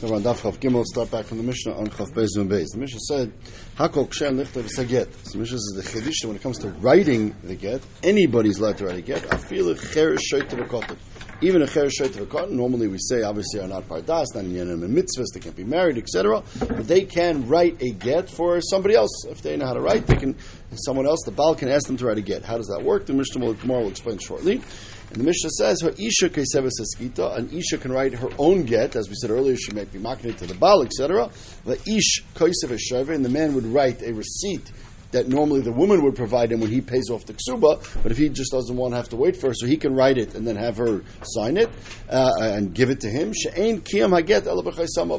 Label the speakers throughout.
Speaker 1: Over on Daf Chav Gimel, start back from the Mishnah on Chav Beis and Beis. The Mishnah said, "Hakol ksher lichter v'saget." So the Mishnah says the chiddush when it comes to writing the get, anybody's allowed to write a get. Afilu cher shoyt v'kotel. Even a cher shoyt v'kotel. Normally we say obviously are not pardas, not in yenim and mitzvahs, they can't be married, etc. But they can write a get for somebody else if they know how to write. They can someone else. The baal can ask them to write a get. How does that work? The Mishnah will, Gemara will explain shortly. And the Mishnah says, her isha keseves eskita, an isha can write her own get, as we said earlier, she might be marketed to the Baal, etc. The ish keseves and the man would write a receipt that normally the woman would provide him when he pays off the ksuba, but if he just doesn't want to have to wait for her, so he can write it and then have her sign it uh, and give it to him. She'ain kiyam haget of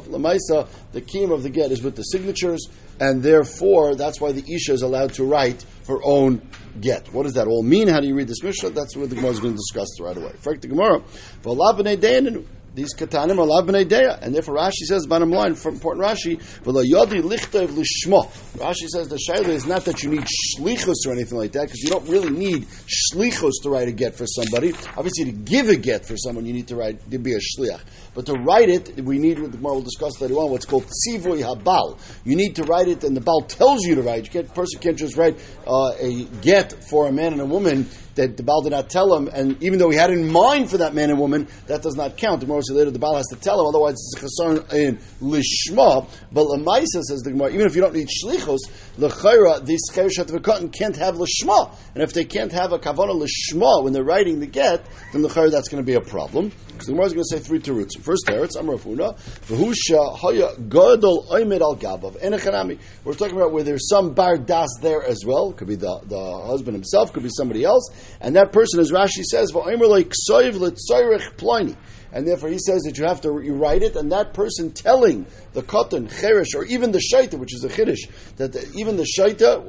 Speaker 1: lemaisa. The kiyam of the get is with the signatures, and therefore that's why the isha is allowed to write her own get. What does that all mean? How do you read this Mishnah? That's what the Gemara is going to discuss right away. Frank the Gemara, these katanim are lav b'nei and therefore Rashi says, bottom line, from important Rashi, yodi. Rashi says the shaila is not that you need shlichus or anything like that, because you don't really need shlichus to write a get for somebody. Obviously, to give a get for someone, you need to write to be a shliach. But to write it, we need what will discuss later on. What's called tzivoy habal. You need to write it, and the bal tells you to write. You can't, person can't just write uh, a get for a man and a woman that the Baal did not tell him, and even though he had in mind for that man and woman, that does not count. The Gemara says later the Baal has to tell him, otherwise it's a chasarn in lishma. But lemaisa says the Gemara, even if you don't need shlichos, lechayra these chereshat can't have lishma, and if they can't have a kavana lishma when they're writing the get, then lechayra that's going to be a problem. Because the Gemara is going to say three teruts. First teretz, Amrafuna, v'husha haya gadol oimed al gabav enechanami. We're talking about where there's some bar das there as well. Could be the, the husband himself, could be somebody else. And that person, as Rashi says, and therefore he says that you have to you write it, and that person telling the katan, cherish, or even the shaita, which is a chiddush, that the, even the shaita,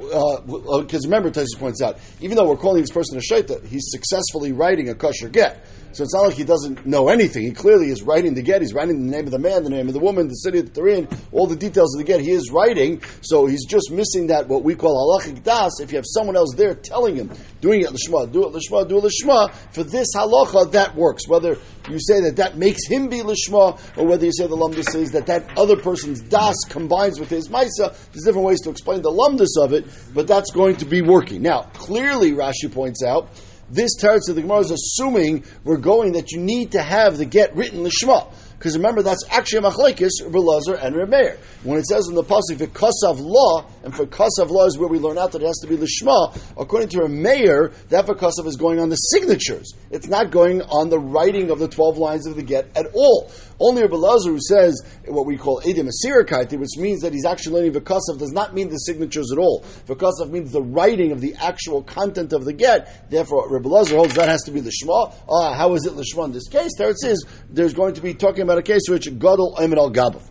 Speaker 1: because uh, remember, Taisus points out, even though we're calling this person a shaita, he's successfully writing a kosher get. So it's not like he doesn't know anything. He clearly is writing the get. He's writing the name of the man, the name of the woman, the city that they're in, all the details of the get. He is writing, so he's just missing that what we call halachic das. If you have someone else there telling him, doing it lishma, do it lishma, do it lishma, for this halacha that works. Whether you say that that makes him be lishma, or whether you say the lumdus says that that other person's das combines with his maisa, there's different ways to explain the lumdus of it, but that's going to be working. Now, clearly, Rashi points out this teretz of the Gemara is assuming we're going that you need to have the get written lishma. Because remember, that's actually a machlekes, Belazar and Remeir. When it says in the pasuk for kasav law, and for kasav law is where we learn out that it has to be lishma. According to Remeir, that for kasav is going on the signatures. It's not going on the writing of the twelve lines of the get at all. Only Rabbi Lazar, who says what we call edim asirakaiti, which means that he's actually learning v'kasav, does not mean the signatures at all. V'kasav means the writing of the actual content of the get. Therefore, Rabbi Lazar holds that has to be lishma. Ah, how is it lishma in this case? There it says there's going to be talking about a case which Gadol Emin al Gabav.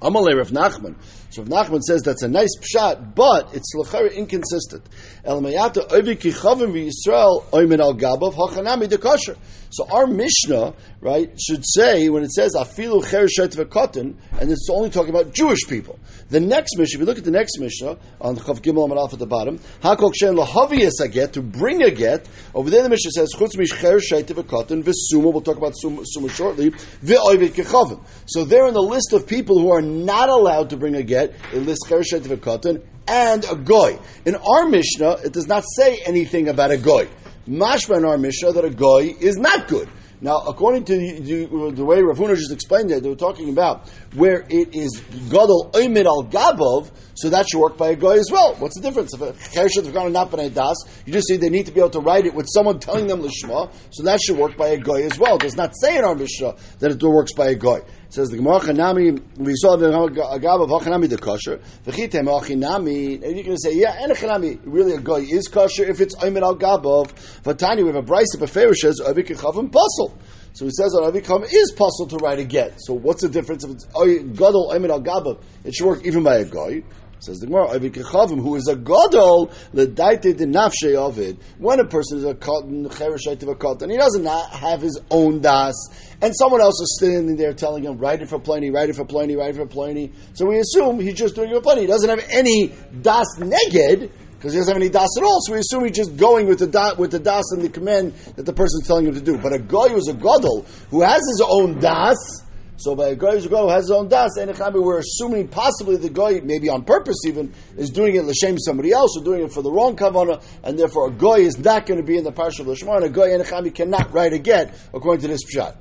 Speaker 1: Amalei Rav Nachman. So Rav Nachman says that's a nice pshat, but it's lechari inconsistent. El mayata oivi kichavim v'Yisrael oimin al gabav hachanami dekosher. So our Mishnah, right, should say when it says afilu cher shet v'kotin, and it's only talking about Jewish people. The next Mishnah, if you look at the next Mishnah on the Chav Gimel Amar at the bottom, hakol kshen lahaviyas a get to bring a get. Over there, the Mishnah says chutz mish cher shet v'kotin v'suma. We'll talk about suma, shortly. V'oivi kichavim. So they're in the list of people who are not allowed to bring a get. It lists cher shet v'kotin and a goy. In our Mishnah, it does not say anything about a goy. Mashma in our Mishnah that a goy is not good. Now, according to the, the way Rav Huna just explained it, they were talking about where it is gadol oimid al gabov, so that should work by a guy as well. What's the difference? If a chereshet v'gana not das, you just say they need to be able to write it with someone telling them lishma, so that should work by a guy as well. It does not say in our Mishnah that it works by a guy. Says the Gemara Chanami, we saw the Agab of Hachanami the kosher. V'chitem Achinami, and you can say, yeah, and Achinami, really a guy is kosher if it's Ayman al Gabov. Vatani, we have a Brisa of a Ferish says, Avik Chavim Puzzle. So he says that Avikam is possible to write a get. So what's the difference if it's Gadol Ayman al Gabov? It should work even by a guy. Says the Gemara, Avikachavim, who is a gadol, ledaite de nafshe of it. When a person is a cotton, chereshait of a cotton, he doesn't have his own das, and someone else is standing there telling him, write it for Pliny, write it for Pliny, write it for Pliny. So we assume he's just doing it for Pliny. He doesn't have any das neged, because he doesn't have any das at all. So we assume he's just going with the da, with the das and the command that the person's telling him to do. But a guy who's a gadol, who has his own das, So by a guy who has his own das, and we're assuming possibly the guy, maybe on purpose even, is doing it l'shem somebody else or doing it for the wrong kavana, and therefore a guy is not going to be in the parsha of Lishma, and a guy and cannot write again according to this pshat.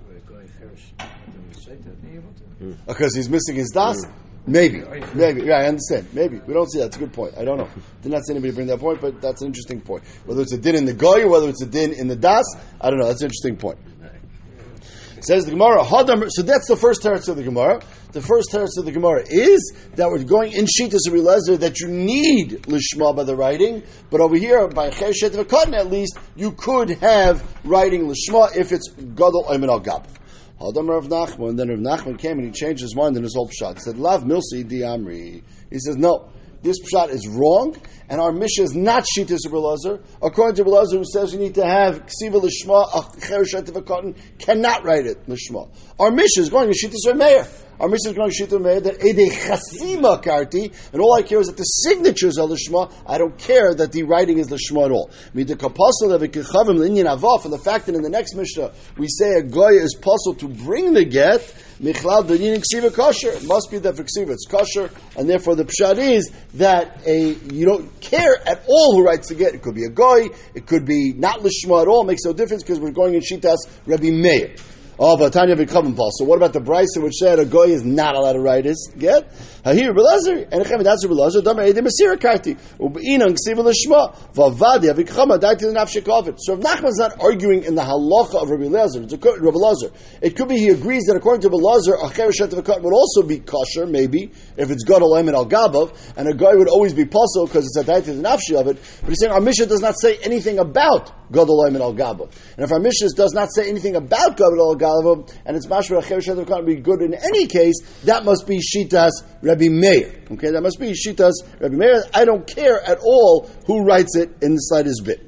Speaker 1: Because he's missing his das. Maybe, maybe. Yeah, I understand. Maybe we don't see that. It's a good point. I don't know. Did not see anybody bring that point, but that's an interesting point. Whether it's a din in the goy or whether it's a din in the das, I don't know. That's an interesting point. Says the Gemara, Hadam. So that's the first teretz of the Gemara. The first teretz of the Gemara is that we're going in Shitas of Lezer that you need lishma by the writing, but over here by Cheshet V'Katan at least you could have writing lishma if it's Gadol Ayman Al Gab. Hadam Rav Nachman. Then Rav Nachman came and he changed his mind in his whole. He said, Lav Milsi Di Amri. He says, no, this pshat is wrong, and our mission is not Shitas of. According to Belazar, who says you need to have Ksiva Lishma, Chereshet V'Katan, cannot write it, Lishma. Our mission is going to Shitas of Meir. Our mission is going to Shita Meir that Ede Chasima Karti, and all I care is that the signatures are Lishma. I don't care that the writing is Lishma at all. Of and the fact that in the next Mishnah we say a Goy is puzzled to bring the get, Michlal Danyin Ksiva kosher. It must be that for Ksiva it's kosher, and therefore the pshat is that a you don't care at all who writes the get. It could be a goy, it could be not lishma at all. It makes no difference because we're going in shitas Rabbi Meir. Oh, but Tanya become Paul. So what about the Brisa which said a goy is not allowed to write his get? Here, Belazer, and Echem that's Belazer. Dama Edim Masira Karti. Ubeina Ksiva Lishma. Vavadi Avikchama Daiti Nafshikovid. So if Nachman's not arguing in the halacha of Rabbi Lezer, Rabbi. It could be he agrees that according to Belazer, a Chereshet of would also be kosher, maybe if it's Gadol and Al Gabav, and a guy would always be puzzled because it's a Daiti Nafshi of it. But he's saying our Mishnah does not say anything about Gadol Emin Al Gabav, and if our Mishnah does not say anything about Gadol Al Galava, and it's mashma acher of can't be good in any case, that must be shitas Rabbi Meir. Okay, that must be shitas Rabbi Meir. I don't care at all who writes it in the slightest bit.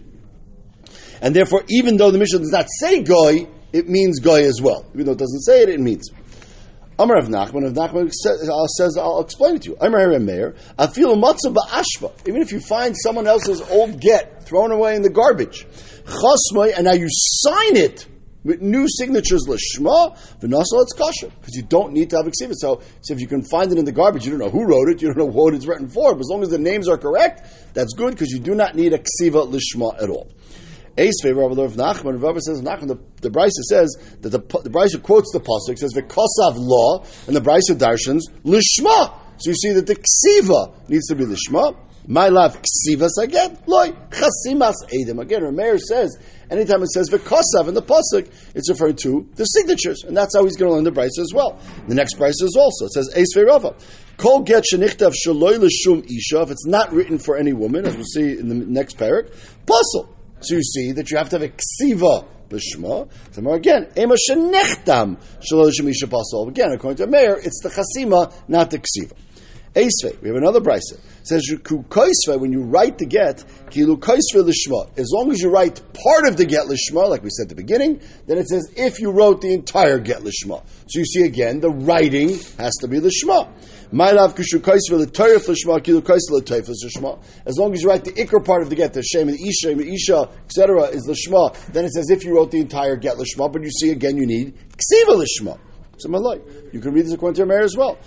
Speaker 1: And therefore, even though the Mishnah does not say goy, it means goy as well. Even though it doesn't say it, it means. Amar of Nachman, of Nachman says, uh, says, I'll explain it to you. Amar Meir, I feel matzah ba'ashva. Even if you find someone else's old get thrown away in the garbage, chasmai, and now you sign it with new signatures lishma v'nasal it's kosher because you don't need to have ksiva. So, so if you can find it in the garbage, you don't know who wrote it, you don't know what it's written for. But as long as the names are correct, that's good because you do not need a ksiva lishma at all. Ace favor of Nachman. Rav says Nachman. The, the Brisa says that the the Brisa quotes the pasuk says v'kosav law and the Brisa darshans lishma. So you see that the ksiva needs to be lishma. My love ksivas again. Loy chasimas edim. Again, Rameir says anytime it says v'kosav in the pasuk, it's referring to the signatures, and that's how he's going to learn the brisa as well. The next brisa is also it says eis ve'rava. Kol get shenichtav shaloi l'shum isha. If it's not written for any woman, as we'll see in the next parak, puzzle. So you see that you have to have a ksiva b'shma. So again, ema shenechtam shaloi l'shum isha. Again, according to Meir, it's the chasima, not the ksiva. Eisve, we have another brisa. It says koisve when you write the get, kilu koisve lishma. As long as you write part of the get lishma, like we said at the beginning, then it says if you wrote the entire get lishma. So you see again, the writing has to be lishma. As long as you write the ikr part of the get, the shem, the isha, the isha, etc., is lishma. Then it's as if you wrote the entire get lishma, but you see again, you need ksiva lishma. So malay. You can read this according to Rameir as well.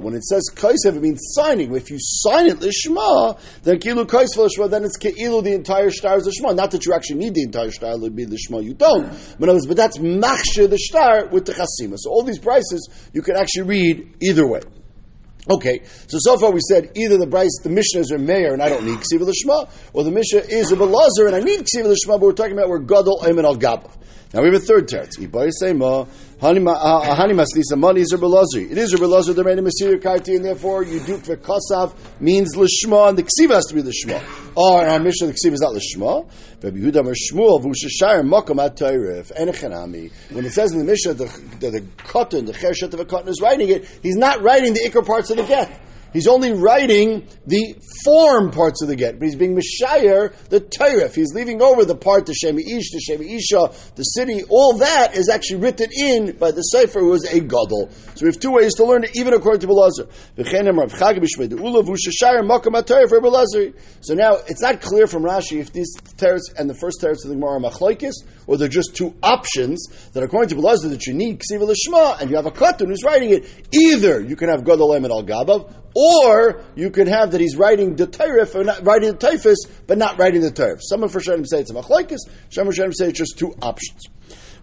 Speaker 1: When it says kaisev, it means signing. If you sign it lishma, then kilu kaisve lishma, then it's keilu the entire star is lishma. Not that you actually need the entire star to be lishma. You don't. But, but that's machshir the star with the chasima. So all these prices you can actually read either way. Okay, so so far we said either the Brisa, the Mishnah is a mayor and I don't need Ksiva Lishma, or the Mishnah is a Belazar and I need Ksiva Lishma, but we're talking about where Gadol Emin al Gabav. Now we have a third teretz. Hanimas uh, uh, money is Rebelazri. It is Rebelazri the Reina Masir Karti, and therefore you do for Kosav means Lishma, and the Ksiva has to be Lishma. Oh, in our mission, the Ksiva is not Lishma. When it says in the mission the the, the cotton, the Chershet of a cotton is writing it, he's not writing the ikr parts of the get. He's only writing the form parts of the get, but he's being Mishayir, the Tayrif. He's leaving over the part, the Shemi Ish, the Shemi Isha, the city. All that is actually written in by the Sefer who was a Gadol. So we have two ways to learn it, even according to Belazar. So now, it's not clear from Rashi if these teretz and the first teretz of the Gemara are machlokes, or they're just two options that according to Belazar that you need Ksiva Lishma, and you have a Katan who's writing it. Either you can have Gadol Emet Al Gabav, or you could have that he's writing the Tairif or not writing the Taifis, but not writing the Tairif. Some of Rishonim say it's a machlokes, some of Rishonim say it's just two options.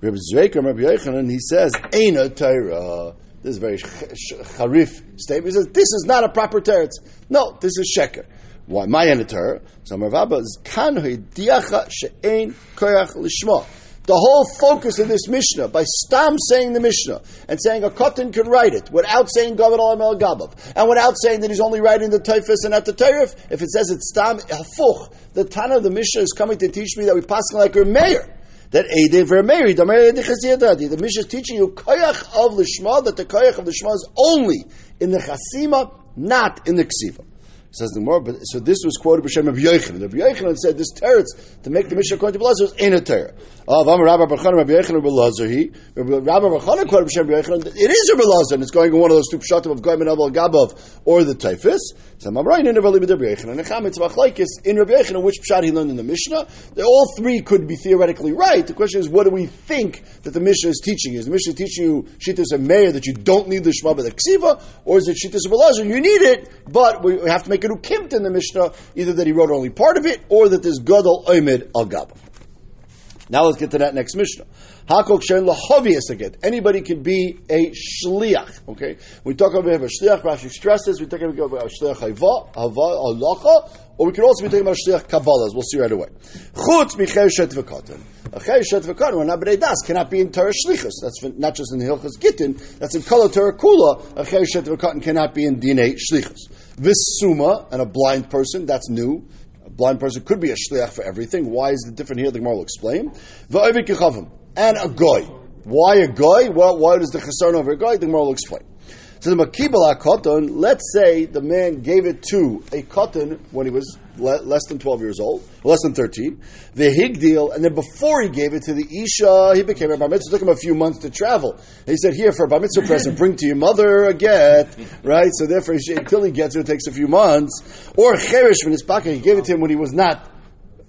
Speaker 1: Rabbi Zveiker, Rabbi Yochanan, he says, Aina Taira. This is a very charif statement. He says, this is not a proper teretz. No, this is sheker. Why? My end of Torah. So Marvaba is kan diacha she'ein koyach lishma. The whole focus of this Mishnah, by Stam saying the Mishnah and saying a Kotin could write it without saying Gavad al El Gabav, and without saying that he's only writing the Taifis and not the Tairif, if it says it's Stam Hafuch, the Tana of the Mishnah is coming to teach me that we pass like a mayor. That Eide the Mishnah is teaching you Koyach of Lishma, that the Koyach of Lishma is only in the Chasima, not in the Ksiva. Says the more, but so this was quoted by Shem Rabbi Yochanan. Rabbi said this teretz to make the Mishnah according to Belazar was in a teretz. Of Amar Rabbi Barchanan Rabbi Yochanan he Rabbi Barchanan quoted by Shem Rabbi Yochanan. It is Rabbi Belazar, and it's going in one of those two pshatim of Goyim and Abel Gabav or the Typhus. So right in Rabbi Yochanan. Necham it's machlekes in Rabbi Yochanan which pshat he learned in the Mishnah. They all three could be theoretically right. The question is, what do we think that the Mishnah is teaching? Is the Mishnah teaching you Shittas and Meir that you don't need the Shema the Ksiva, or is it Shittas Belazar? You need it, but we have to make it ukimt in the Mishnah, either that he wrote only part of it, or that there's Gadol Oimid Al. Now let's get to that next Mishnah. Hakok shen lahovius again. Anybody can be a shliach. Okay, we talk about a shliach. Rashi stresses we talk about a shliach hava, hava, alacha, or we can also be talking about a shliach kabbalah. We'll see right away. Chutz micher shet v'katan. A cher shet v'katan or nabedei das cannot be in Torah shlichus. That's not just in the Hilchas Gittin. That's in Kol Torah Kula. A cher shet v'katan cannot be in Dinei shlichus. Visuma and a blind person. That's new A blind person could be a shliach for everything. Why is it different here? The Gemara will explain. And a goy. Why a goy? Well, why does the chasarn over a goy? The Gemara will explain. So the makibal cotton, let's say the man gave it to a cotton when he was le- less than 12 years old, less than 13, the higdil, and then before he gave it to the isha, he became a bar mitzvah. It took him a few months to travel. And he said, here, for a bar mitzvah present, bring to your mother a get, right? So therefore, until he gets it, it takes a few months. Or cherish, when his pocket, he gave it to him when he was not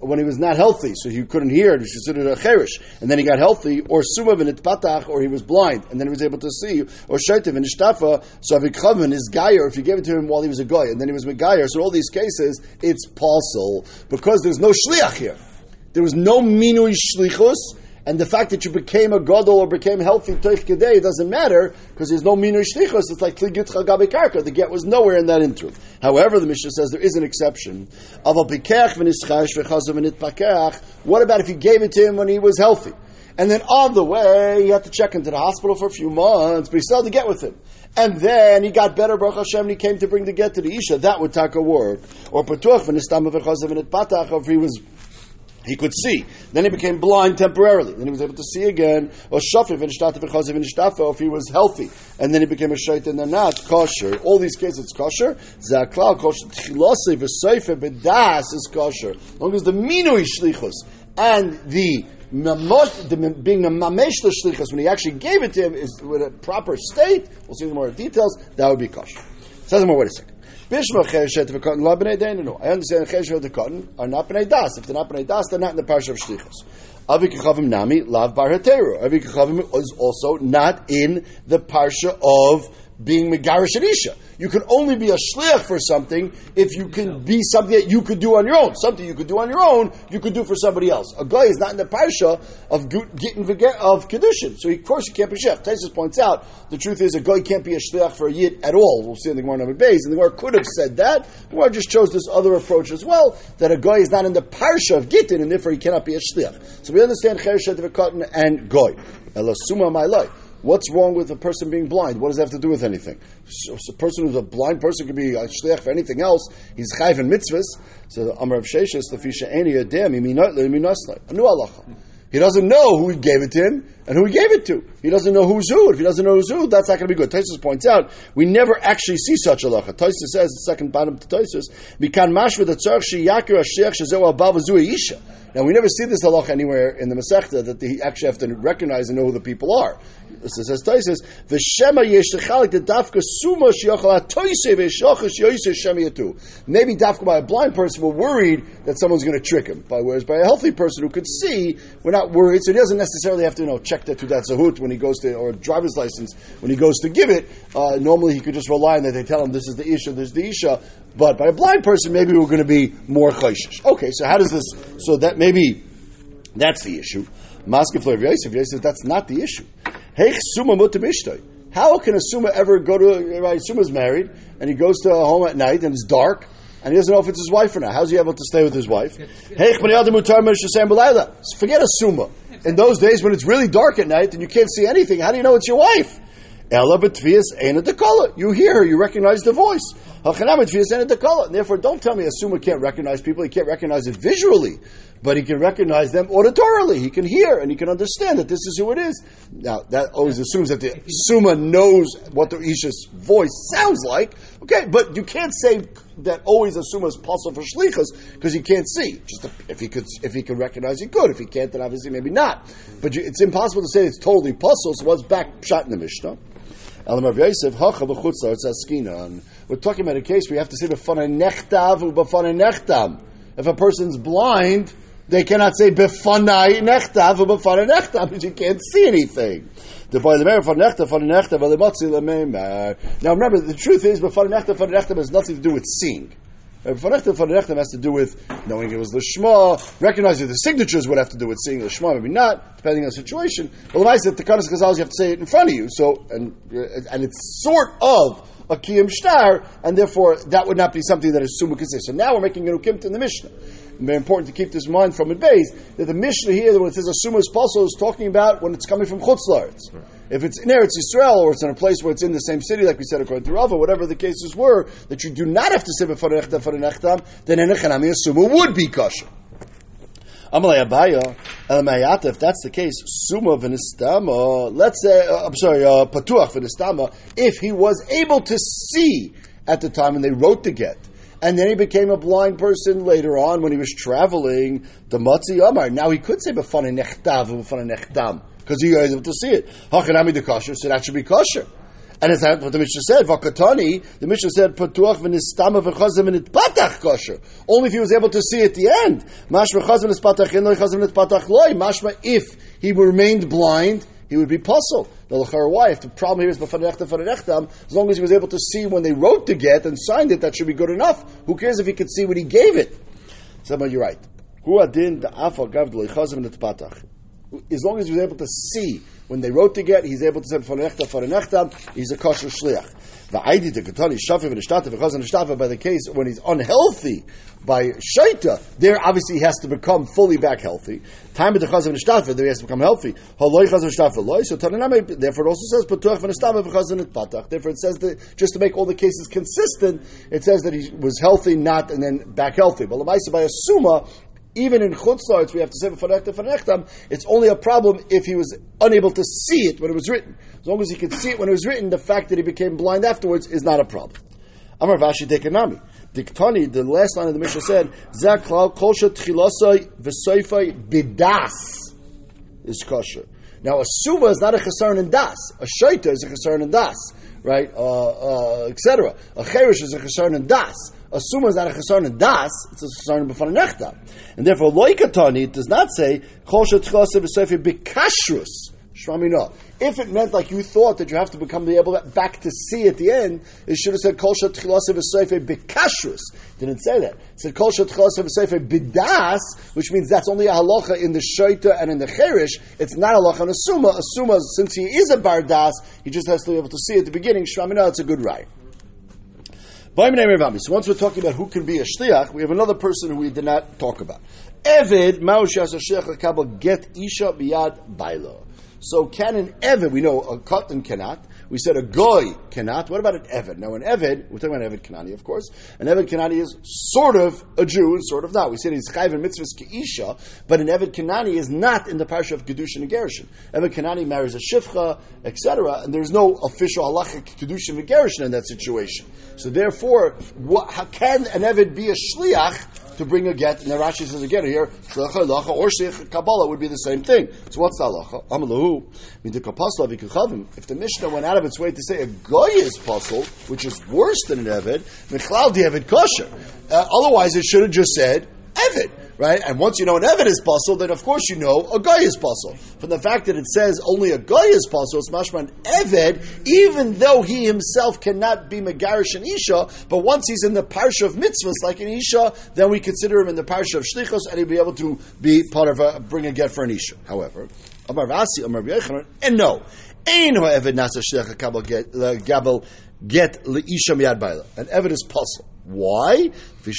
Speaker 1: when he was not healthy, so he couldn't hear, it was considered a cherish. And then he got healthy, or sumav in patach, or he was blind, and then he was able to see, or shaitiv in ishtafa, so avikhavan is gayer, if you gave it to him while he was a guy, and then he was with gayer, So all these cases, it's pasul, because there's no shliach here. There was no minui shlichus, and the fact that you became a gadol or became healthy toich kedei doesn't matter because there's no minur shlichus. It's like kligitcha gabekarka. The get was nowhere in that interim. However, the Mishnah says there is an exception. What about if you gave it to him when he was healthy? And then on the way, he had to check into the hospital for a few months, but he still had to get with him. And then he got better, Baruch Hashem, he came to bring the get to the Isha. That would take a work. Or Patuach, if he was he could see. Then he became blind temporarily. Then he was able to see again. Or shafif and if he was healthy. And then he became a shait and then not kosher. All these cases it's kosher. Zaklal kosher. Tchilose v'seife bedas is kosher. As long as the minui shlichus and the the, being a mamesh shlichus when he actually gave it to him is with a proper state. We'll see more details. That would be kosher. Says more. Wait a second. Bishma cheshet v'katan la b'nei deinu. I understand cheshet v'katan are not b'nei das. If they're not b'nei das, they're not in the parsha of shlichus. Avi kechavim nami lav bar heteru. Avi kechavim is also not in the parsha of being megarish and isha. You can only be a shliach for something if you can be something that you could do on your own. Something you could do on your own, you could do for somebody else. A guy is not in the parsha of getting of kedushin, so he, of course he can't be shliach. Taisus points out the truth is a guy can't be a shliach for a yid at all. We'll see in the Gemara number base, and the Gemara could have said that. The Gemara just chose this other approach as well that a guy is not in the parsha of gittin, and therefore he cannot be a shliach. So we understand chereshet and goy. Elasuma my life. What's wrong with a person being blind? What does that have to do with anything? So, so a person who's a blind person could be a shliach for anything else. He's chayv in mitzvahs. So the Amar of Sheshes, the fisha eni adem, iminot le iminasle. A new halacha. He doesn't know who he gave it to him and who he gave it to. He doesn't know who's who. If he doesn't know who's who, that's not going to be good. Taisus points out we never actually see such a halacha. Taisus says the second bottom to Taisus, "Mikan mashva the tzarch sheyakir ashech shezeu abav isha." Now we never see this halacha anywhere in the Masechta that they actually have to recognize and know who the people are. This says Taisus, "The shema yesh the dafka suma sheyachal atoise v'shachash yoyse shema yatu." Maybe dafka by a blind person, we're worried that someone's going to trick him. By whereas by a healthy person who could see, we're not worried. So he doesn't necessarily have to you know check that to that zahut when he goes to or driver's license when he goes to give it. Uh, normally he could just rely on that they tell him this is the isha, this is the isha. But by a blind person, maybe we're going to be more chayshish. Okay, so how does this? So that maybe that's the issue. Maskef Yosef says that's not the issue. How can a suma ever go to right? Suma's married and he goes to a home at night and it's dark and he doesn't know if it's his wife or not. How's he able to stay with his wife? Forget a suma. In those days when it's really dark at night and you can't see anything, how do you know it's your wife? Ella betvias ain't color. You hear her, you recognize the voice. And therefore, don't tell me a suma can't recognize people. He can't recognize it visually, but he can recognize them auditorily. He can hear and he can understand that this is who it is. Now, that always assumes that the suma knows what the isha's voice sounds like. Okay, but you can't say that always a suma is possible for shlichus because he can't see. Just if he could, if he can recognize, he could. If he can't, then obviously maybe not. But you, it's impossible to say it's totally possible. So what's back shot in the Mishnah? Elam Yosef, Hacha askina. We're talking about a case where you have to say b'fana nechtav u'b'fana nechtam. If a person's blind, they cannot say b'fanai nechtav u'b'fana nechtam because you can't see anything. Now remember, the truth is, b'fana nechtav, b'fana nechtam has nothing to do with seeing. Fanechtem Fanechtem has to do with knowing it was Lishma, recognizing the signatures would have to do with seeing Lishma, maybe not, depending on the situation. Well, the said the Kanas Chazal, you have to say it in front of you, so, and, uh, and it's sort of a Kiyam Shtar, and therefore that would not be something that is Sumu consist. So now we're making a Ukimt in the Mishnah. And very important to keep this in mind from a base, that the Mishnah here, when it says a Sumu is possible, is talking about when it's coming from Chutzlaritz. Right. If it's in Eretz Yisrael or it's in a place where it's in the same city, like we said according to Rava, whatever the cases were, that you do not have to say before for nechtam, then enechanami asuma would be kosher. Amalei Abaya, Elamayata, if that's the case, Suma v'nistama, let's say, uh, I'm sorry, uh, Patuach v'nistama, if he was able to see at the time when they wrote the get, and then he became a blind person later on when he was traveling, the Matzi Amar, now he could say b'fana nechtav v'fana nechtam because he was able to see it. Hachanami the kosher, so that should be kosher. And it's what the Mishnah said. Vakatani, the Mishnah said, Patuach v'nistama v'chazim v'nitpatach kosher. Only if he was able to see at the end. Mashma chazim v'nitpatach in, chazim v'nitpatach loy. Mashma, if he remained blind, he would be puzzled. The lachar wife. The problem here is as long as he was able to see when they wrote the get and signed it, that should be good enough. Who cares if he could see when he gave it? Somebody, you're right. As long as he was able to see when they wrote the get, he's able to say faranechta faranechta. He's a kosher shliach. Va'aydi to katani shafim v'nishtata v'chazan by the case when he's unhealthy by shaita, there obviously he has to become fully back healthy. Time of the chazan nishtata, there he has to become healthy. Haloi chazan nishtata loy. So Tananame, therefore it also says patuach v'nishtata v'chazan nitpatach. Therefore it says that just to make all the cases consistent, it says that he was healthy, not and then back healthy. But lemaisa by a suma, even in chutzlarts, we have to say v'fanechtam. It's only a problem if he was unable to see it when it was written. As long as he could see it when it was written, the fact that he became blind afterwards is not a problem. Amar Vashi Dekanami. Diktani, the last line of the Mishnah said, Zaklal kolsha tchilasai v'soifai bidas is kosher. Now, a suva is not a chesarn in das. A shaita is a chesarn in das, right? Uh, uh, Etc. A cherish is a chesarn in das assume is not a chesarn in das, it's a chesarn b'fan nechta. And therefore, loikatani, it does not say, chol shetchase b'sefer b'kashrus. Shramina. If it meant like you thought that you have to become the able back to see at the end, it should have said kol shetchilase v'sefer b'kashrus. Didn't say that. It said kol shetchilase v'sefer b'das, which means that's only a halacha in the shaita and in the cherish. It's not a halacha on a suma. A suma, since he is a bardas, he just has to be able to see at the beginning. Shramina, it's a good right. So once we're talking about who can be a shliach, we have another person who we did not talk about. Evid ma'ushas shliach kabel get isha biyad bailo. So can an Eved, we know a cotton cannot, we said a goy cannot. What about an Eved? Now, an Eved, we're talking about Eved Kanani, of course. An Eved Kanani is sort of a Jew and sort of not. We said he's chayv and mitzvahs keisha, but an Eved Kanani is not in the parsha of Kedushin and Gerushin. Eved Kanani marries a shifcha, etc., and there's no official halachic Kedushin and Gerushin in that situation. So therefore, what, how can an Eved be a shliach to bring a get. And the Rashi says again here, shliach halacha or shliach kabbalah would be the same thing. So what's the halacha? Amalahu, if the Mishnah went out of its way to say a goy is puzzle, which is worse than an eved, michlal di eved kosher. Uh, otherwise, it should have just said eved right? And once you know an Evid is puzzle, then of course you know a guy is puzzle. From the fact that it says only a guy is puzzle, it's mashman Eved, even though he himself cannot be Megarish and Isha, but once he's in the parsha of mitzvahs, like in Isha, then we consider him in the parsha of Shlichos, and he'll be able to be part of a, bring a get for an Isha. However, Amar Vasi, Amar and no. Ein Eved nasa shlecha gabel get uh, leisha miyad baila. An Eved is puzzle. Why? Not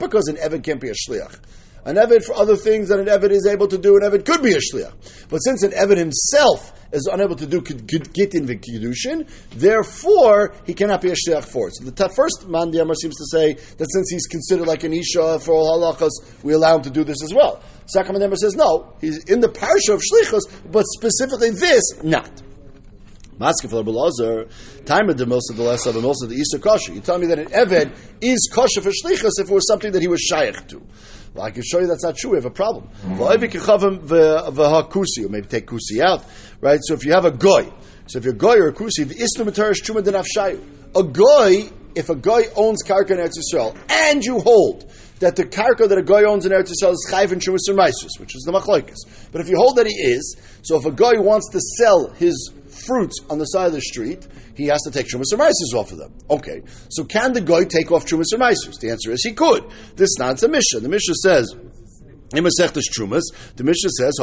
Speaker 1: because an Evid can't be a Shliach. An Evid for other things that an Evid is able to do, an Evid could be a Shliach. But since an Evid himself is unable to do Gittin V'Kedushin, therefore he cannot be a Shliach for it. So the first Man Yamar seems to say that since he's considered like an Isha for all halachas, we allow him to do this as well. Second Man says no, he's in the parsha of Shlichus, but specifically this, not. Maske for Belazar, time of the most of the less of the most of the Easter kosher. You tell me that an Eved is kosher for shlichus if it was something that he was shaykh to. Well, I can show you that's not true. We have a problem. Maybe take kusi out, right? So if you have a goy, so if you're a goy or a kusi, the matarish truma denafshayu. A goy, if a goy owns karka in Eretz Yisrael, and you hold that the karka that a goy owns in Eretz Yisrael is chayv and shumas which is the machlokes. But if you hold that he is, so if a goy wants to sell his fruits on the side of the street, he has to take Shumas Maisus off of them. Okay, so can the guy take off Shumas Maisus? The answer is he could. This is not the Mishnah. The Mishnah says, in Masechtas Trumas, the Mishnah says,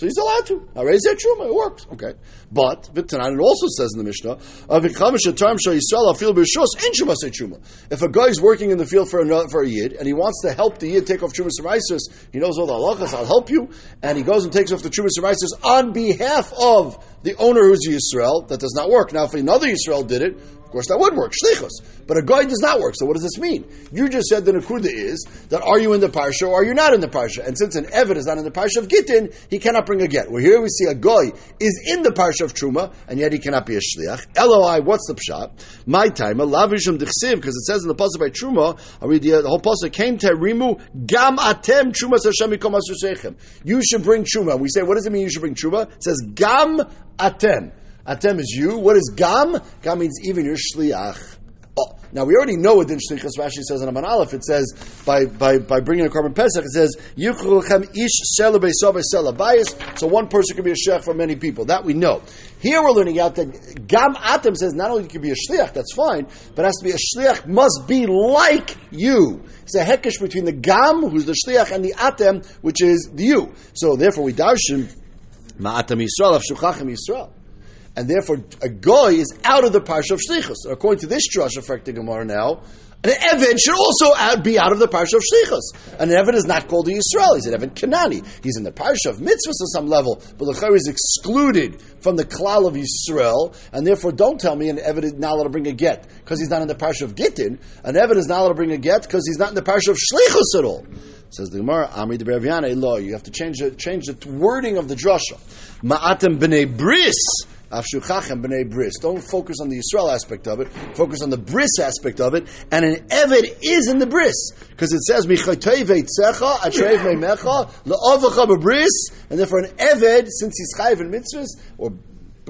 Speaker 1: so he's allowed to. It works. Okay. But Vitanan also says in the Mishnah, If a guy is working in the field for a, for a yid and he wants to help the yid take off truma semisis, he knows all the halachas, I'll help you, and he goes and takes off the truma semisis on behalf of the owner who's a Yisrael, that does not work. Now, if another Yisrael did it, of course, that would work, shlichus. But a guy does not work. So what does this mean? You just said the nakuda is that are you in the parsha or are you not in the parsha? And since an evid is not in the parsha of gittin, he cannot bring a get. Well, here we see a guy is in the parsha of truma, and yet he cannot be a shliach. Loi, what's the pshat? My time, a dichsiv, because it says in the pasuk by truma, I read the, the whole pasuk came to rimu gam atem truma says Hashem You should bring truma. We say, what does it mean? You should bring truma. It says gam atem. Atem is you. What is gam? Gam means even your shliach. Oh, now we already know what din shlichus Rashi says in Aman Aleph. It says by, by, by bringing a korban pesach, it says yichulchem ish bayis. So one person can be a shliach for many people. That we know. Here we're learning out that gam atem says not only you can be a shliach, that's fine, but has to be a shliach must be like you. It's a hekesh between the gam, who's the shliach, and the atem, which is the you. So therefore we darshan ma'atem Yisrael shuchachem Yisrael and therefore a goy is out of the parsha of shlichus. According to this drush affecting Gemara now, an Evid should also be out of the parsha of shlichus. An Evid is not called a Yisrael; he's an Evid Kanani. He's in the parsha of mitzvahs on some level, but the is excluded from the klal of Yisrael, and therefore don't tell me an Evid is not allowed to bring a get because he's not in the parsha of Gittin. An Evid is not allowed to bring a get because he's not in the parsha of shlichus at all. Says the Gemara, Amri de Beraviana, law. You have to change the change the wording of the drasha. Ma'atem b'nei bris Avshuchachem b'nei bris. Don't focus on the Yisrael aspect of it. Focus on the bris aspect of it. And an Eved is in the bris. Because it says, Michaytei veitzecha, atreiv meimecha, la'ovacha b'bris. And therefore an Eved, since he's chayiv in mitzvahs, or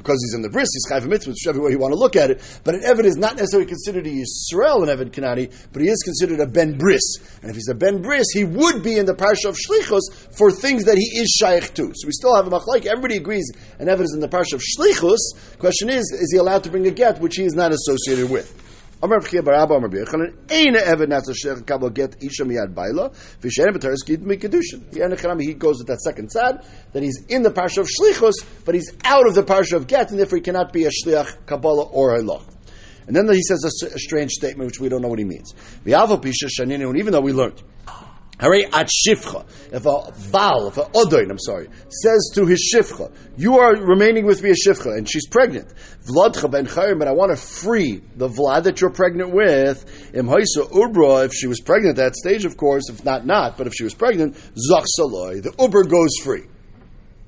Speaker 1: because he's in the bris, he's chayv mitzvah, whichever way you want to look at it. But an Evid is not necessarily considered a Yisrael, an Evid Kanani, but he is considered a Ben Bris. And if he's a Ben Bris, he would be in the parsha of Shlichus for things that he is shaykh to. So we still have a machlaik. Everybody agrees an Evid is in the parsha of Shlichus. Question is, is he allowed to bring a get which he is not associated with? Amar Bchia Barabba Amar Birchanan Ein Eved Nasa Shech Kabel Get Isha Miyad Baila Vishen V'Taris Gid Mikadushin. He goes with that second side that he's in the parsha of Shlichus, but he's out of the parsha of Get, and therefore he cannot be a Shliach Kabbalah or a Loch. And then he says a, strange statement which we don't know what he means. Even though we learned Hare at shifcha. If a val, if a odoin, I'm sorry, says to his shifcha, "You are remaining with me as shifcha," and she's pregnant, vladcha ben chayim, but I want to free the vlad that you're pregnant with. Im haisa ubra, if she was pregnant at that stage, of course. If not, not. But if she was pregnant, zach saloi, the uber goes free.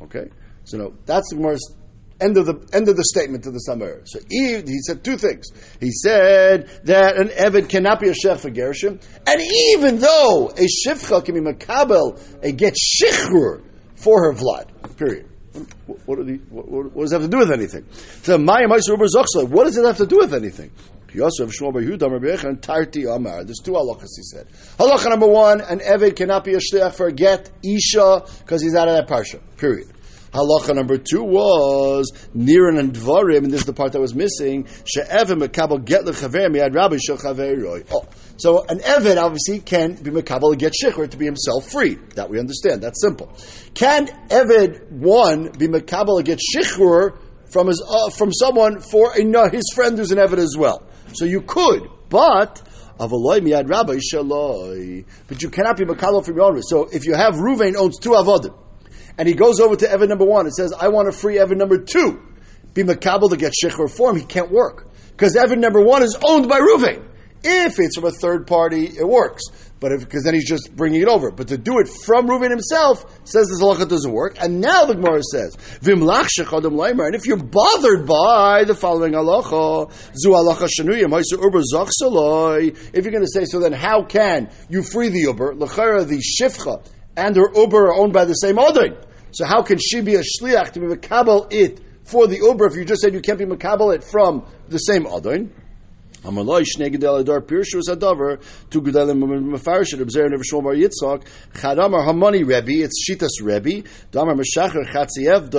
Speaker 1: Okay, so no, that's the Gemara's End of the end of the statement to the Samar. So he, he, said two things. He said that an Evid cannot be a shech for Gershom, and even though a shifcha can be makabel a get shichrur for her vlad. Period. What, the, what, what, does that have to do with anything? So Maya What does it have to do with anything? Yosef Shmuel Bar Yehuda and Tarti Amar. There's two halachas he said. Halacha number one: an eved cannot be a shliach for a get isha because he's out of that parsha. Period. Halacha number two was Niran and Dvarim, and this is the part that was missing. Oh, so an Eved obviously can be mekabel get shikhr to be himself free. That we understand. That's simple. Can Eved one be mekabel get shikhr from his uh, from someone for a, his friend who's an Eved as well? So you could, but. Rabbi. But you cannot be makabel from your own. So if you have Ruvain owns two avodim, and he goes over to Evan number one and says, I want to free Evan number two. Be makabel to get shikhr form, he can't work. Because Evan number one is owned by Ruvain. If it's from a third party, it works. But because then he's just bringing it over. But to do it from Reuven himself says this halacha doesn't work. And now the Gemara says, "Vimlach shechadim leimer." And if you're bothered by the following halacha, zu halacha shenuyim uber. If you're going to say so, then how can you free the uber? Lechera the shifcha and her Uber are owned by the same Odin. So how can she be a shliach to be makabel it for the Uber if you just said you can't be makabel it from the same Odin? Shnei gedel pirshu is never chadamar hamani rebbe it's shitas rebbe. Damar meshacher chatziev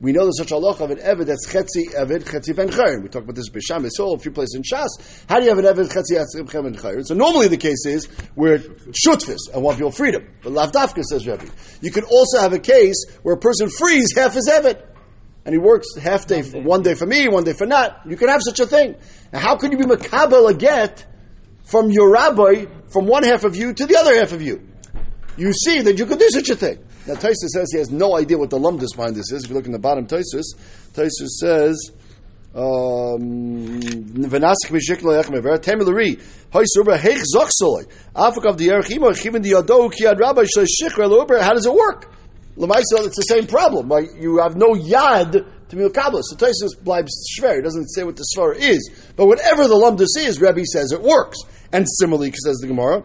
Speaker 1: we know there's such a loch of an eved that's chetzi eved chetzi ben chayim. We talk about this b'sham so a few places in shas. How do you have an eved chetzi ben chayim? So normally the case is where shutfis and want your freedom. But lavdafka says rebbe you can also have a case where a person frees half his eved and he works half day, for, one day for me, one day for not. You can have such a thing. Now, how can you be makabel a get from your rabbi from one half of you to the other half of you? You see that you could do such a thing. Now, Taisus says he has no idea what the lumdus behind this is. If you look in the bottom, Taisus, Taisus says. Um, Venasik mishikla echmever temilari hoy surba heich zochsoloi afak of the erchimo even the yado kiad rabbi shle shikra how does it work Lamaisa, it's the same problem. You have no yad to be Kabbalah. So Taisus blibes shver. He doesn't say what the svara is. But whatever the lumdus is, Rebbe says it works. And similarly, says the Gemara,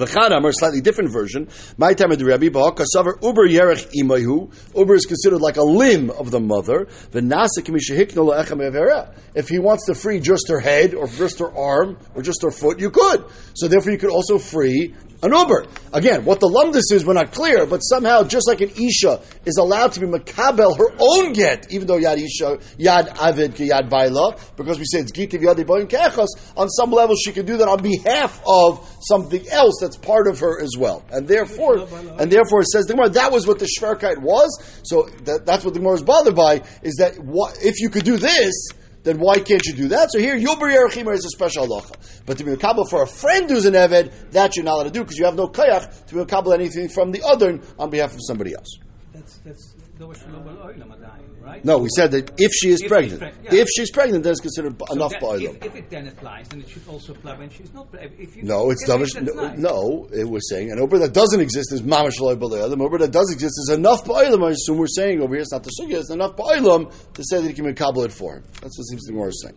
Speaker 1: Or a slightly different version, my time of the Rabbi, Rebbe, ba'akasavar uber yerech imahu, uber is considered like a limb of the mother, If he wants to free just her head, or just her arm, or just her foot, you could. So therefore you could also free an Uber. Again, what the lumdus is, we're not clear, but somehow, just like an Isha is allowed to be makabel her own get, even though Yad Isha, Yad Avid, Yad Baila, because we say it's Gitiv Yad Kechos, on some level she can do that on behalf of something else that's part of her as well. And therefore, and therefore it says the Gemara, that was what the Shverkite was, so that, that's what the Gemara is bothered by, is that what, if you could do this, then why can't you do that? So here, Yubri Yerachimah is a special halacha. But to be a kabbal for a friend who's an Eved, that you're not allowed to do because you have no kayach to be a anything from the other on behalf of somebody else. That's, that's, uh, right? No, we said that if she is if pregnant, yeah. if she's pregnant, then it's considered so enough
Speaker 2: ba'olam. If, if, it then applies, then it should also apply when she's not pregnant.
Speaker 1: No, it's davish. No, nice. no, it was saying an ober that doesn't exist is mamash loy b'leil. The ober that does exist is enough ba'olam. I assume we're saying over here it's not the sugya. It's enough ba'olam to say that he can makabel it for him. That's what seems to be more saying.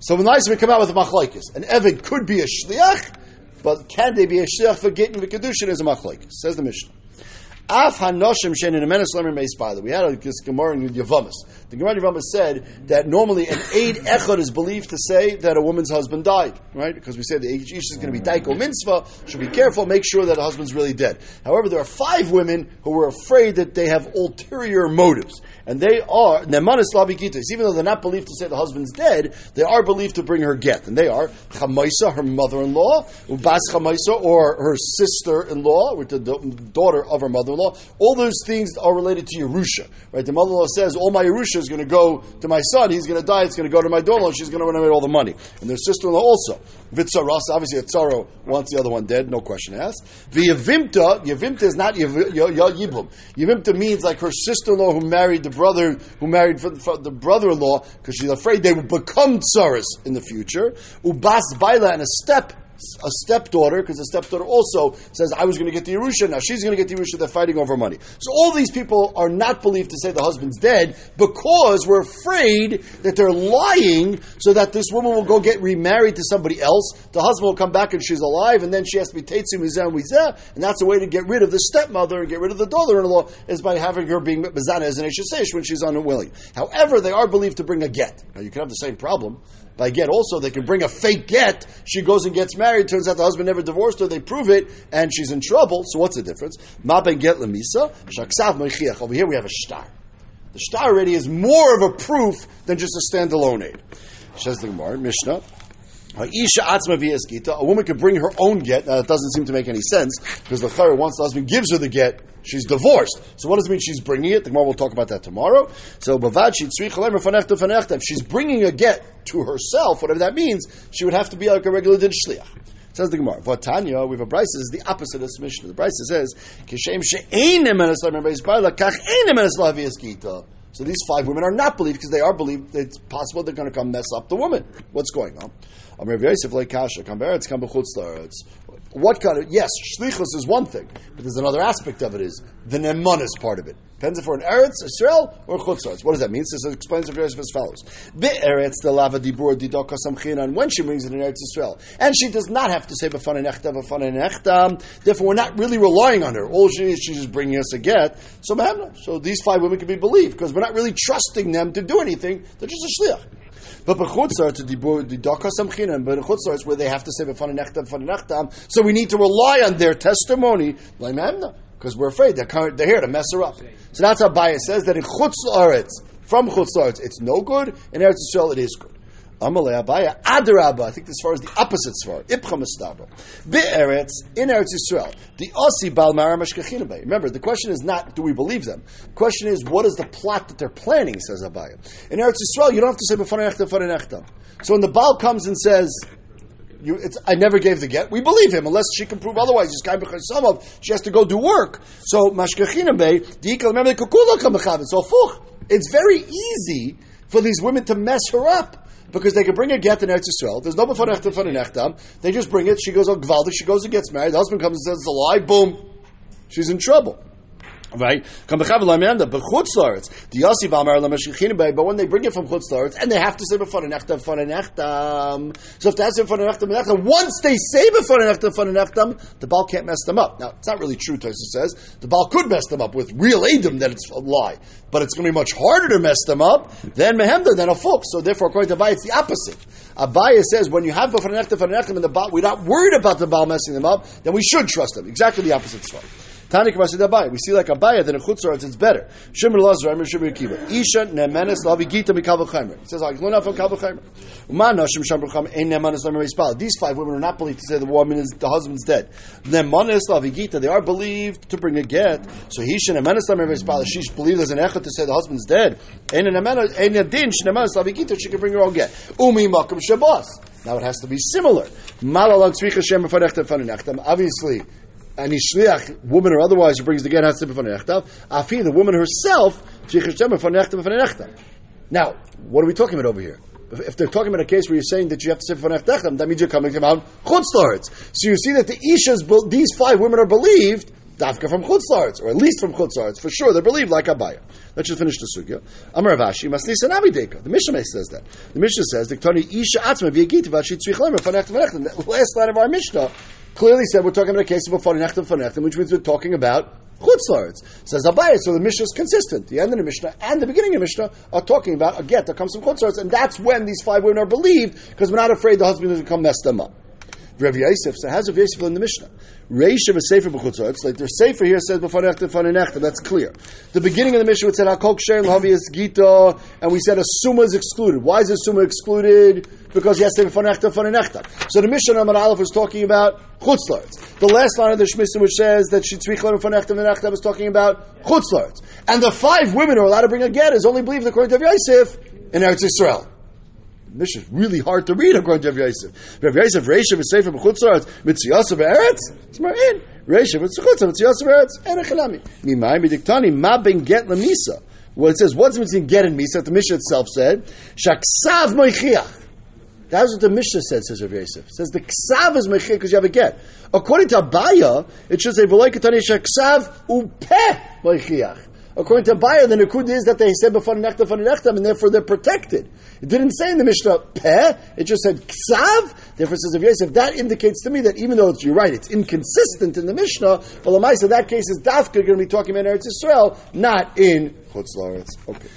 Speaker 1: So when nice we come out with a machlekes, an evid could be a shliach, but can they be a shliach for getting the kedushin as a machlekes? Says the Mishnah. Af hanoshim shen in a lemer meis by We had a Gemara in Yavamas. The Gemara in said that normally an aid echad is believed to say that a woman's husband died, right? Because we say the ish is going to be daiko mitzvah, should be careful, make sure that a husband's really dead. However, there are five women who were afraid that they have ulterior motives, and they are nemanis labikitis. Even though they're not believed to say the husband's dead, they are believed to bring her get, and they are chamaisa, her mother-in-law, ubas chamaisa, or her sister-in-law, with the daughter of her mother-in-law. All those things are related to Yerusha, right? The mother-in-law says, all my Yerusha is going to go to my son. He's going to die. It's going to go to my daughter-in-law. She's going to run away all the money. And their sister-in-law also. Vitzaras, obviously a tzaro wants the other one dead, no question asked. V'yavimta, yavimta yavimta is not yibum. Yavimta means like her sister-in-law who married the brother, who married for, for the brother-in-law, because she's afraid they will become tsaras in the future. Ubas baila and a step a stepdaughter, because the stepdaughter also says, I was going to get the Yerusha, now she's going to get the Yerusha, they're fighting over money. So all these people are not believed to say the husband's dead because we're afraid that they're lying so that this woman will go get remarried to somebody else, the husband will come back and she's alive, and then she has to be Tetsu Mizah and Mizah, and that's a way to get rid of the stepmother and get rid of the daughter-in-law, is by having her being Mizana as an Eshesesh when she's unwilling. However, they are believed to bring a get. Now you can have the same problem by get also they can bring a fake get. She goes and gets married. Turns out the husband never divorced her. They prove it and she's in trouble. So what's the difference? Ma ben get lemisa shaksav moichiach over here we have a star. The star already is more of a proof than just a standalone aid. Says the Gemara Mishnah. A woman could bring her own get. Now that doesn't seem to make any sense because the chayr once the husband gives her the get, she's divorced. So what does it mean? She's bringing it. The Gemara will talk about that tomorrow. So If she's bringing a get to herself, whatever that means, she would have to be like a regular din shliach. Says the Gemara. Vatanya, we have a brisa is the opposite of this mission. The brisa says, "Kishem she'ein emenes la'meres ba'la kach ein emenes la'viyeskita." So these five women are not believed because they are believed. It's possible they're going to come mess up the woman. What's going on? What kind of yes, shlichus is one thing, but there's another aspect of it is the neman is part of it. Depends if we're in Eretz, Israel, or Chutz What does that mean? So it explains the Yosef as follows: The Be'eretz the lava dibur didaka samchinan when she brings it in Eretz Israel, and she does not have to say b'fana nechta b'fana nechta. Therefore, we're not really relying on her. All she is, she's just bringing us a get. So, so these five women can be believed because we're not really trusting them to do anything. They're just a shliach. But b'chutzar to dibur didaka samchinan, but chutzar is where they have to say b'fana nechta b'fana nechta. So we need to rely on their testimony, like because we're afraid they're, they're here to mess her up. So that's how Baya says that in Chutz La'aretz, from Chutz La'aretz, it's no good, in Eretz Yisrael it is good. Amalei Abaya, Adarabba, I think this far is the opposite svar, Ipcha Mestaba. Be'eretz, in Eretz Yisrael, the Osi Bal Mara Remember, the question is not, do we believe them? The question is, what is the plot that they're planning, says Abaya. In Eretz Yisrael, you don't have to say B'fanei So when the Baal comes and says, you, I never gave the get. We believe him unless she can prove otherwise. This guy she has to go do work. So mashkachina bay remember the So fuch. It's very easy for these women to mess her up because they can bring a get in Eretz Yisrael. There's no b'fanechtam for They just bring it. She goes on gvaldik. She goes and gets married. The husband comes and says it's a lie. Boom. She's in trouble. Right? But when they bring it from chutz and they have to say before nechtam before nechtam, so if that's before nechtam nechtam, once they say before nechtam before nechtam, the bal can't mess them up. Now it's not really true. Tosa says the bal could mess them up with real edim that it's a lie, but it's going to be much harder to mess them up than mehemda than a folk. So therefore, according to Abaya, it's the opposite. Abaya says when you have before nechtam before nechtam and the bal, we're not worried about the bal messing them up, then we should trust them. Exactly the opposite story. We see like Abaya that in Chutzar it's better. Shimmer Lazar, Amir Shimmer Akiva. Isha Nemenes Lavi Gita Chaimer. He says, I out from Kabel Chaimer. Ein Nemenes Lavi Mispal. These five women are not believed to say the woman is, the husband's dead. Nemenes Lavi Gita, they are believed to bring a get. So should Nemenes Lavi Mispal. she's believed as an echot to say the husband's dead. Ein Nemenes, Ein Yadin, Nemenes Lavi Gita, she can bring her own get. Umi Makam Shabbos. Now it has to be similar. Obviously, any shliach, woman or otherwise, who brings the get has to be. Afi, the woman herself, Now, what are we talking about over here? If they're talking about a case where you're saying that you have to say that means you're coming from out. So you see that the ishas, these five women are believed dafka from chutzlaritz, or at least from chutzlaritz. For sure, they're believed like Abaya. Let's just finish the sugya. Amar Avashi, Masnisa Nabideka. The Mishnah says that. The Mishnah says, the Isha Atzma V'yagit Vashi Tzvich Lemer The last line of our Mishnah clearly said we're talking about a case of a Fanechtem Fanechtem, which means we're talking about Chutzlaritz. Says Abayis, so the Mishnah is consistent. The end of the Mishnah and the beginning of the Mishnah are talking about a get that comes from Chutzlaritz, and that's when these five women are believed, because we're not afraid the husband is going to come mess them up. Rav Yosef. So how's Rav Yosef in the Mishnah? Reisha v'sefer b'chutzotz. Like their sefer here says b'fan echta b'fan nechta. That's clear. The beginning of the Mishnah it said hakol ksher l'havi gita, and we said a summa is excluded. Why is a summa excluded? Because he has to say b'fan echta b'fan nechta. So the Mishnah Amar Aleph was talking about chutzlaritz. The last line of the Shmisa which says that she tzvichla b'fan echta b'fan nechta was talking about chutzlaritz. And the five women who are allowed to bring a get is only believed according to Rav Yosef in Eretz Yisrael. This is really hard to read according to Rav Yosef. Rav Yosef, Reisha v'Sefer b'chutzlaritz, mitziyasa b'eretz, it's more in. Reisha v'tzchutza, mitziyasa b'eretz, en echanami. Mimai midiktani, ma ben get lemisa. Well, it says, what's between get and misa? The Mishnah itself said, shaksav moichiach. That's what the Mishnah said, says Rav Yosef. Says the ksav is mechir because you have a get. According to Abaya, it should say v'loy ketani shaksav upeh mechiach. According to Abaya, the Nakud is that they said b'fan nechtam b'fan nechtam, and therefore they're protected. It didn't say in the Mishnah peh, it just said ksav. Therefore, says Rav Yosef, that indicates to me that even though it's, you're right, it's inconsistent in the Mishnah, well, the that case is dafka going to be talking about Eretz Yisrael, not in Chutz. Okay.